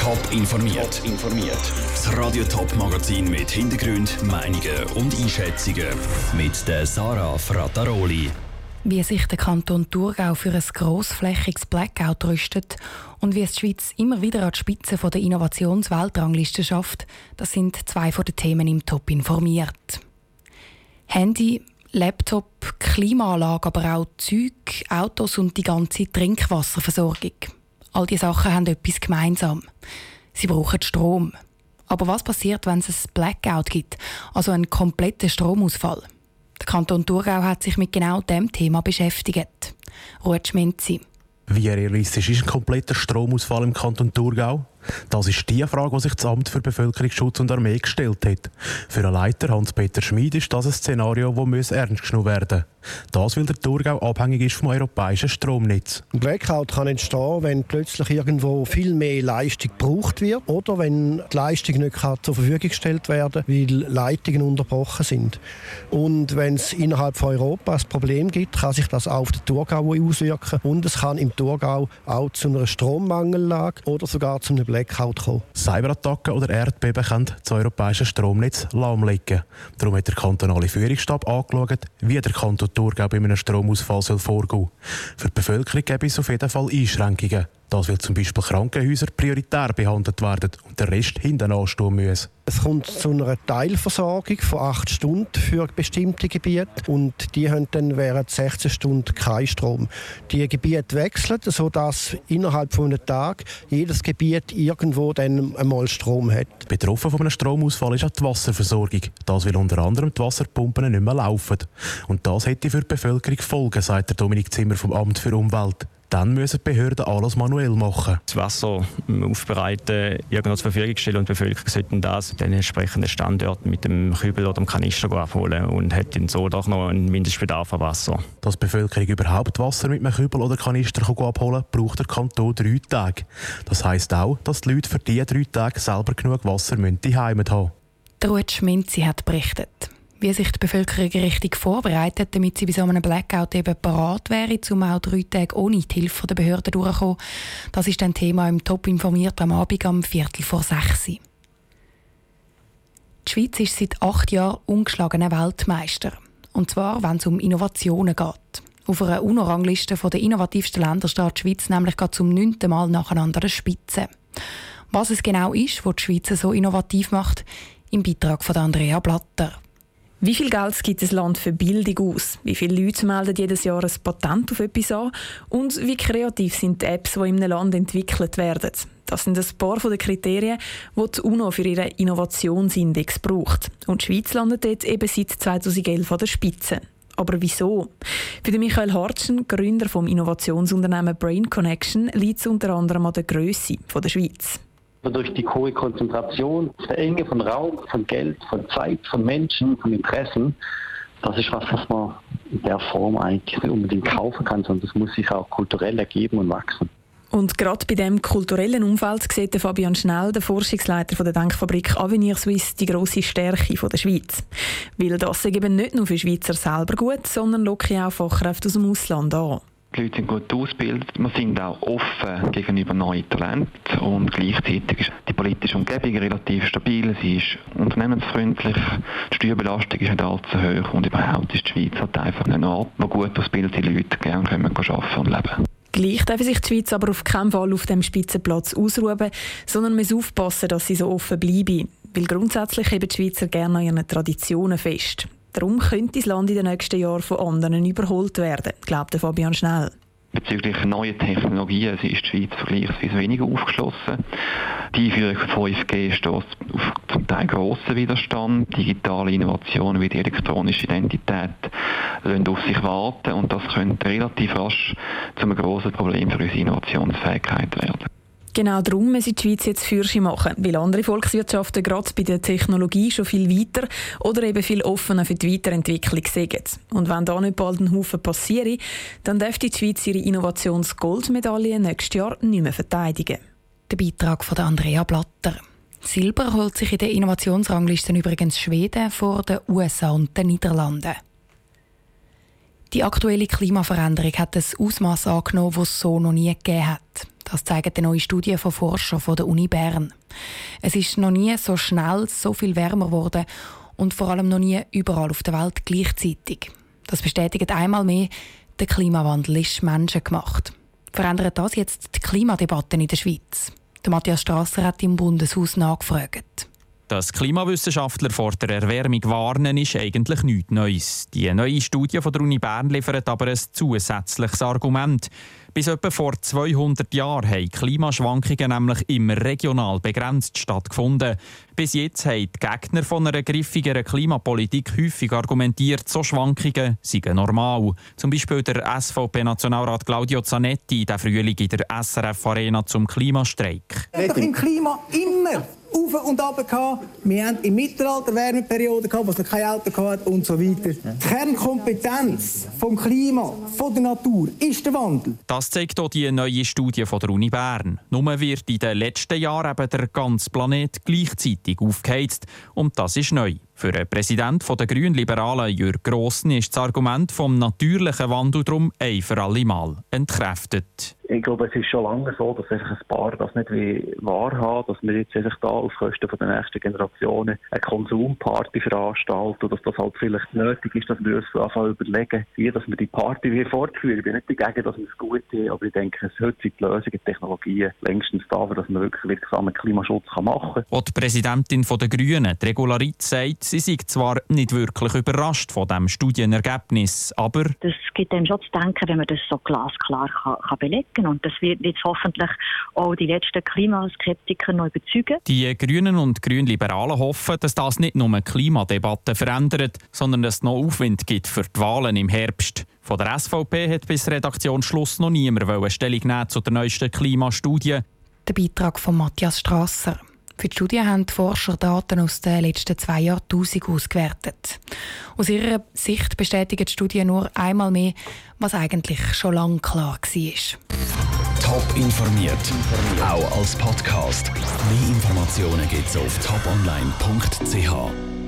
Top informiert. informiert. Das Radio Top Magazin mit Hintergrund, Meinungen und Einschätzungen mit der Sarah Frataroli. Wie sich der Kanton Thurgau für ein grossflächiges Blackout rüstet und wie es die Schweiz immer wieder an die Spitze der Innovationsweltrangliste schafft, das sind zwei von den Themen im Top informiert. Handy, Laptop, Klimaanlage, aber auch Zeug, Autos und die ganze Trinkwasserversorgung. All diese Sachen haben etwas gemeinsam. Sie brauchen Strom. Aber was passiert, wenn es ein Blackout gibt, also einen kompletten Stromausfall? Der Kanton Thurgau hat sich mit genau dem Thema beschäftigt. Ruth Schminzi. Wie realistisch ist ein kompletter Stromausfall im Kanton Thurgau? Das ist die Frage, die sich das Amt für Bevölkerungsschutz und Armee gestellt hat. Für einen Leiter Hans-Peter Schmid ist das ein Szenario, das ernst genommen werden muss. Das, weil der Thurgau abhängig ist vom europäischen Stromnetz. Ein Blackout kann entstehen, wenn plötzlich irgendwo viel mehr Leistung gebraucht wird oder wenn die Leistung nicht zur Verfügung gestellt werden kann, weil Leitungen unterbrochen sind. Und wenn es innerhalb von Europa ein Problem gibt, kann sich das auch auf den Thurgau auswirken und es kann im Thurgau auch zu einer Strommangellage oder sogar zu einem Blackout kommen. Cyberattacken oder Erdbeben können das europäische Stromnetz lahmlegen. Darum hat der kantonale Führungsstab angeschaut, wie der Kanton Thurgau bei einem Stromausfall vorgehen soll. Für die Bevölkerung gäbe es auf jeden Fall Einschränkungen. Das will zum Beispiel Krankenhäuser prioritär behandelt werden und der Rest hinten anstehen müssen. Es kommt zu einer Teilversorgung von acht Stunden für bestimmte Gebiete und die haben dann während 16 Stunden keinen Strom. Die Gebiete wechseln, sodass innerhalb von einem Tag jedes Gebiet irgendwo dann einmal Strom hat. Betroffen von einem Stromausfall ist auch die Wasserversorgung. Das will unter anderem die Wasserpumpen nicht mehr laufen. Und das hätte für die Bevölkerung Folgen, sagt der Dominik Zimmer vom Amt für Umwelt dann müssen die Behörden alles manuell machen. Das Wasser aufbereiten, irgendwo zur Verfügung stellen und die Bevölkerung sollten das an den entsprechenden Standorten mit dem Kübel oder dem Kanister abholen und hätten so doch noch einen Mindestbedarf an Wasser. Dass die Bevölkerung überhaupt Wasser mit einem Kübel oder Kanister abholen kann, braucht der Kanton drei Tage. Das heisst auch, dass die Leute für diese drei Tage selber genug Wasser in Heimat haben. Der Ruth Schminzi hat berichtet wie sich die Bevölkerung richtig vorbereitet, damit sie bei so einem Blackout eben parat wäre, um auch drei Tage ohne die Hilfe der Behörden durchzukommen. Das ist ein Thema im Top informiert am Abend am Viertel vor sechs. Die Schweiz ist seit acht Jahren ungeschlagener Weltmeister. Und zwar, wenn es um Innovationen geht. Auf einer UNO-Rangliste der innovativsten Länder steht die Schweiz nämlich gerade zum neunten Mal nacheinander an der Spitze. Was es genau ist, was die Schweiz so innovativ macht, im Beitrag von Andrea Blatter. Wie viel Geld gibt das Land für Bildung aus? Wie viele Leute melden jedes Jahr ein Patent auf etwas an? Und wie kreativ sind die Apps, die in einem Land entwickelt werden? Das sind ein paar der Kriterien, die die UNO für ihren Innovationsindex braucht. Und die Schweiz landet dort eben seit 2011 an der Spitze. Aber wieso? Für Michael Hartschen, Gründer vom Innovationsunternehmen Brain Connection, liegt es unter anderem an der Größe der Schweiz. Durch die hohe Konzentration, der Enge von Raum, von Geld, von Zeit, von Menschen, von Interessen, das ist was, was man in der Form eigentlich nicht unbedingt kaufen kann, sondern das muss sich auch kulturell ergeben und wachsen. Und gerade bei dem kulturellen Umfeld sieht Fabian Schnell, der Forschungsleiter der Denkfabrik Avenir Suisse, die grosse Stärke der Schweiz. Weil das eben nicht nur für Schweizer selber gut, sondern lockt auch Fachkräfte aus dem Ausland an. Die Leute sind gut ausgebildet, wir sind auch offen gegenüber neuen Talenten und gleichzeitig ist die politische Umgebung relativ stabil, sie ist unternehmensfreundlich, die Steuerbelastung ist nicht allzu hoch. Und überhaupt ist die Schweiz halt einfach ein Ort, wo gut ausgebildete Leute gerne können arbeiten und leben. Gleich darf sich die Schweiz aber auf keinen Fall auf dem Spitzenplatz ausruhen, sondern muss aufpassen, dass sie so offen bleiben. Weil grundsätzlich heben die Schweizer gerne an ihren Traditionen fest. Darum könnte das Land in den nächsten Jahren von anderen überholt werden, glaubt Fabian Schnell. Bezüglich neuen Technologien ist die Schweiz vergleichsweise weniger aufgeschlossen. Die Einführung von 5G steht auf zum Teil grossen Widerstand. Digitale Innovationen wie die elektronische Identität lassen auf sich warten und das könnte relativ rasch zu einem grossen Problem für unsere Innovationsfähigkeit werden. Genau darum müssen die Schweiz jetzt Fürsche machen, weil andere Volkswirtschaften gerade bei der Technologie schon viel weiter oder eben viel offener für die Weiterentwicklung sind. Und wenn da nicht bald ein Haufen passieren, dann dürfte die Schweiz ihre Innovationsgoldmedaille nächstes Jahr nicht mehr verteidigen. Der Beitrag von Andrea Blatter. Silber holt sich in den Innovationsranglisten übrigens Schweden vor den USA und den Niederlanden. Die aktuelle Klimaveränderung hat ein Ausmaß angenommen, das es so noch nie gegeben hat. Das zeigen die neue Studie von Forschern von der Uni Bern. Es ist noch nie so schnell so viel wärmer geworden und vor allem noch nie überall auf der Welt gleichzeitig. Das bestätigt einmal mehr, der Klimawandel ist menschengemacht. Verändert das jetzt die Klimadebatten in der Schweiz? Der Matthias Strasser hat im Bundeshaus nachgefragt. Dass Klimawissenschaftler vor der Erwärmung warnen, ist eigentlich nichts Neues. Die neue Studie von der Uni Bern liefert aber ein zusätzliches Argument. Bis etwa vor 200 Jahren haben Klimaschwankungen nämlich immer regional begrenzt stattgefunden. Bis jetzt haben die Gegner von einer griffigeren Klimapolitik häufig argumentiert, so Schwankungen seien normal. Zum Beispiel der SVP-Nationalrat Claudio Zanetti, der Frühling in der SRF-Arena zum Klimastreik. Doch im Klima immer auf und ab gehabt. Wir hatten im Mittelalter Wärmeperioden gehabt, wo es noch kein Auto hat und so weiter. Die Kernkompetenz vom Klima, von der Natur, ist der Wandel. Das zeigt auch die neue Studie von der Uni Bern. Nur wird in den letzten Jahren eben der ganze Planet gleichzeitig aufgeheizt und das ist neu. Für den Präsidenten der Grünliberalen Jürg Grossen ist das Argument vom natürlichen Wandel drum ein für alle Mal entkräftet. Ich glaube, es ist schon lange so, dass einfach ein paar das nicht wahrhaben, dass wir jetzt einfach da auf Kosten der nächsten Generationen eine Konsumparty veranstalten und dass das halt vielleicht nötig ist, dass wir uns anfangen überlegen, wie dass wir die Party fortführen. Ich bin nicht dagegen, dass wir es gut haben, aber ich denke, es heute sind die Lösungen, die Technologien längstens da, dass man wirklich wirksamen Klimaschutz machen kann. Und die Präsidentin der Grünen, die Regularit, sagt, Sie sind zwar nicht wirklich überrascht von dem Studienergebnis, aber... Das gibt einem schon zu denken, wenn man das so glasklar kann, kann belegen kann. Und das wird jetzt hoffentlich auch die letzten Klimaskeptiker noch überzeugen. Die Grünen und Grünliberalen hoffen, dass das nicht nur eine Klimadebatte verändert, sondern dass es noch Aufwind gibt für die Wahlen im Herbst. Von der SVP hat bis Redaktionsschluss noch niemand Stellung nehmen zu der neuesten Klimastudie. Der Beitrag von Matthias Strasser. Für die Studie haben die Forscher Daten aus den letzten zwei Jahrtausenden ausgewertet. Aus ihrer Sicht bestätigt die Studie nur einmal mehr, was eigentlich schon lange klar war. Top informiert, auch als Podcast. Mehr Informationen gibt es auf toponline.ch.